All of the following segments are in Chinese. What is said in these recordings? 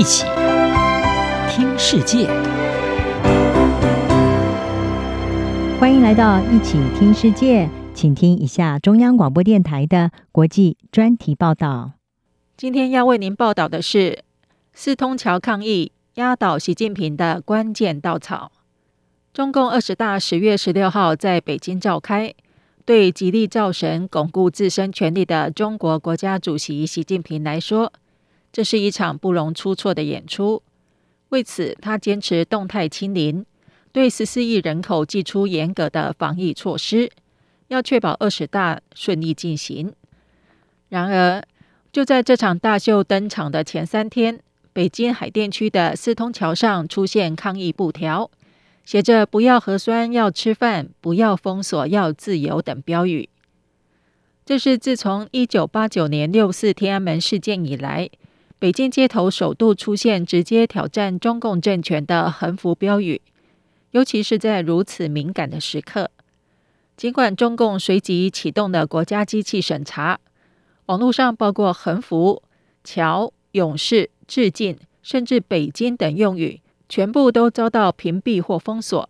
一起听世界，欢迎来到一起听世界，请听一下中央广播电台的国际专题报道。今天要为您报道的是四通桥抗议压倒习近平的关键稻草。中共二十大十月十六号在北京召开，对极力造神、巩固自身权力的中国国家主席习近平来说，这是一场不容出错的演出。为此，他坚持动态清零，对十四亿人口祭出严格的防疫措施，要确保二十大顺利进行。然而，就在这场大秀登场的前三天，北京海淀区的四通桥上出现抗议布条，写着“不要核酸，要吃饭；不要封锁，要自由”等标语。这是自从一九八九年六四天安门事件以来，北京街头首度出现直接挑战中共政权的横幅标语，尤其是在如此敏感的时刻。尽管中共随即启动了国家机器审查，网络上包括横幅、桥、勇士、致敬，甚至北京等用语，全部都遭到屏蔽或封锁。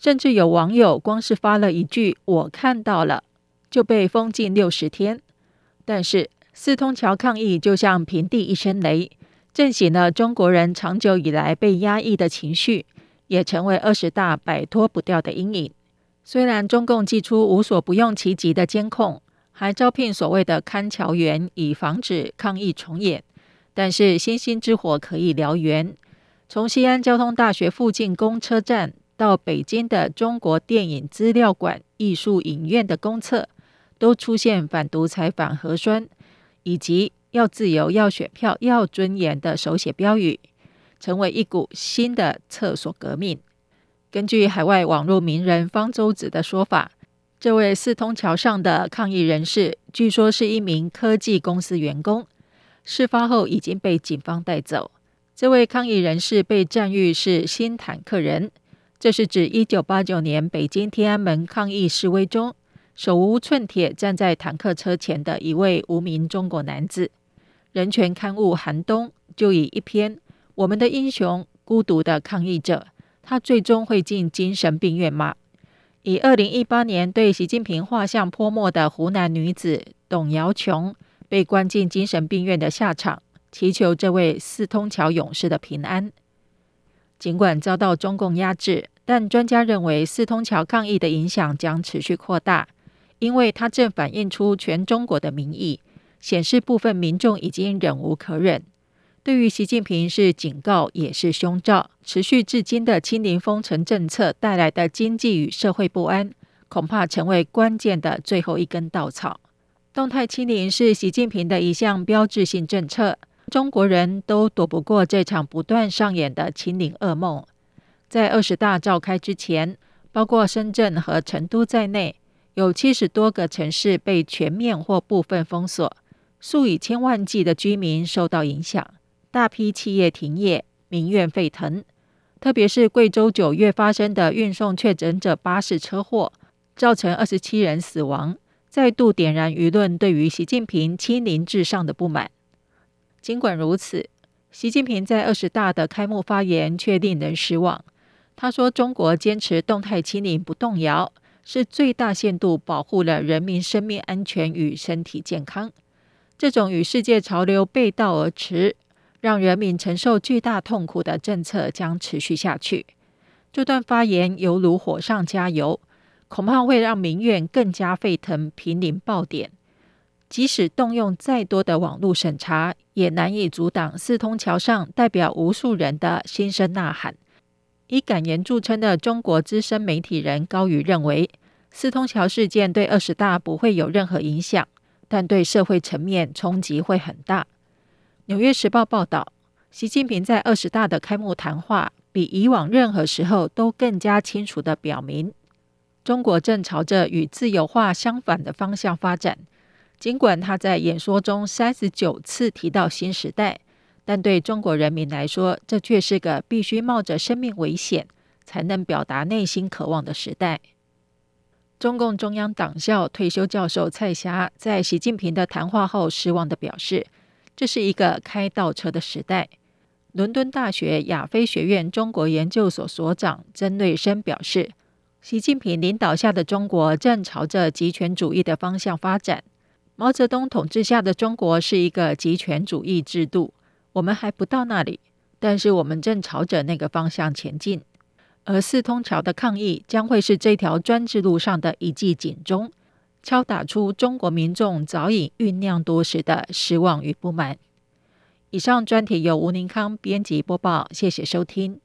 甚至有网友光是发了一句“我看到了”，就被封禁六十天。但是，四通桥抗议就像平地一声雷，震醒了中国人长久以来被压抑的情绪，也成为二十大摆脱不掉的阴影。虽然中共祭出无所不用其极的监控，还招聘所谓的看桥员，以防止抗议重演，但是星星之火可以燎原。从西安交通大学附近公车站到北京的中国电影资料馆艺术影院的公厕，都出现反独裁、反核酸。以及要自由、要选票、要尊严的手写标语，成为一股新的厕所革命。根据海外网络名人方舟子的说法，这位四通桥上的抗议人士，据说是一名科技公司员工，事发后已经被警方带走。这位抗议人士被赞誉是“新坦克人”，这是指一九八九年北京天安门抗议示威中。手无寸铁站在坦克车前的一位无名中国男子，人权刊物《寒冬》就以一篇《我们的英雄：孤独的抗议者》，他最终会进精神病院吗？以二零一八年对习近平画像泼墨的湖南女子董瑶琼被关进精神病院的下场，祈求这位四通桥勇士的平安。尽管遭到中共压制，但专家认为四通桥抗议的影响将持续扩大。因为它正反映出全中国的民意，显示部分民众已经忍无可忍。对于习近平是警告，也是凶兆。持续至今的清零封城政策带来的经济与社会不安，恐怕成为关键的最后一根稻草。动态清零是习近平的一项标志性政策，中国人都躲不过这场不断上演的清零噩梦。在二十大召开之前，包括深圳和成都在内。有七十多个城市被全面或部分封锁，数以千万计的居民受到影响，大批企业停业，民怨沸腾。特别是贵州九月发生的运送确诊者巴士车祸，造成二十七人死亡，再度点燃舆论对于习近平亲临至上的不满。尽管如此，习近平在二十大的开幕发言却令人失望。他说：“中国坚持动态清零不动摇。”是最大限度保护了人民生命安全与身体健康。这种与世界潮流背道而驰、让人民承受巨大痛苦的政策将持续下去。这段发言犹如火上加油，恐怕会让民怨更加沸腾，濒临爆点。即使动用再多的网络审查，也难以阻挡四通桥上代表无数人的心声呐喊。以敢言著称的中国资深媒体人高宇认为，四通桥事件对二十大不会有任何影响，但对社会层面冲击会很大。《纽约时报》报道，习近平在二十大的开幕谈话比以往任何时候都更加清楚地表明，中国正朝着与自由化相反的方向发展。尽管他在演说中三十九次提到新时代。但对中国人民来说，这却是个必须冒着生命危险才能表达内心渴望的时代。中共中央党校退休教授蔡霞在习近平的谈话后失望地表示：“这是一个开倒车的时代。”伦敦大学亚非学院中国研究所所长曾瑞生表示，习近平领导下的中国正朝着极权主义的方向发展。毛泽东统治下的中国是一个极权主义制度，我们还不到那里，但是我们正朝着那个方向前进。而四通桥的抗议将会是这条专制路上的一记警钟，敲打出中国民众早已酝酿多时的失望与不满。以上专题由吴宁康编辑播报，谢谢收听。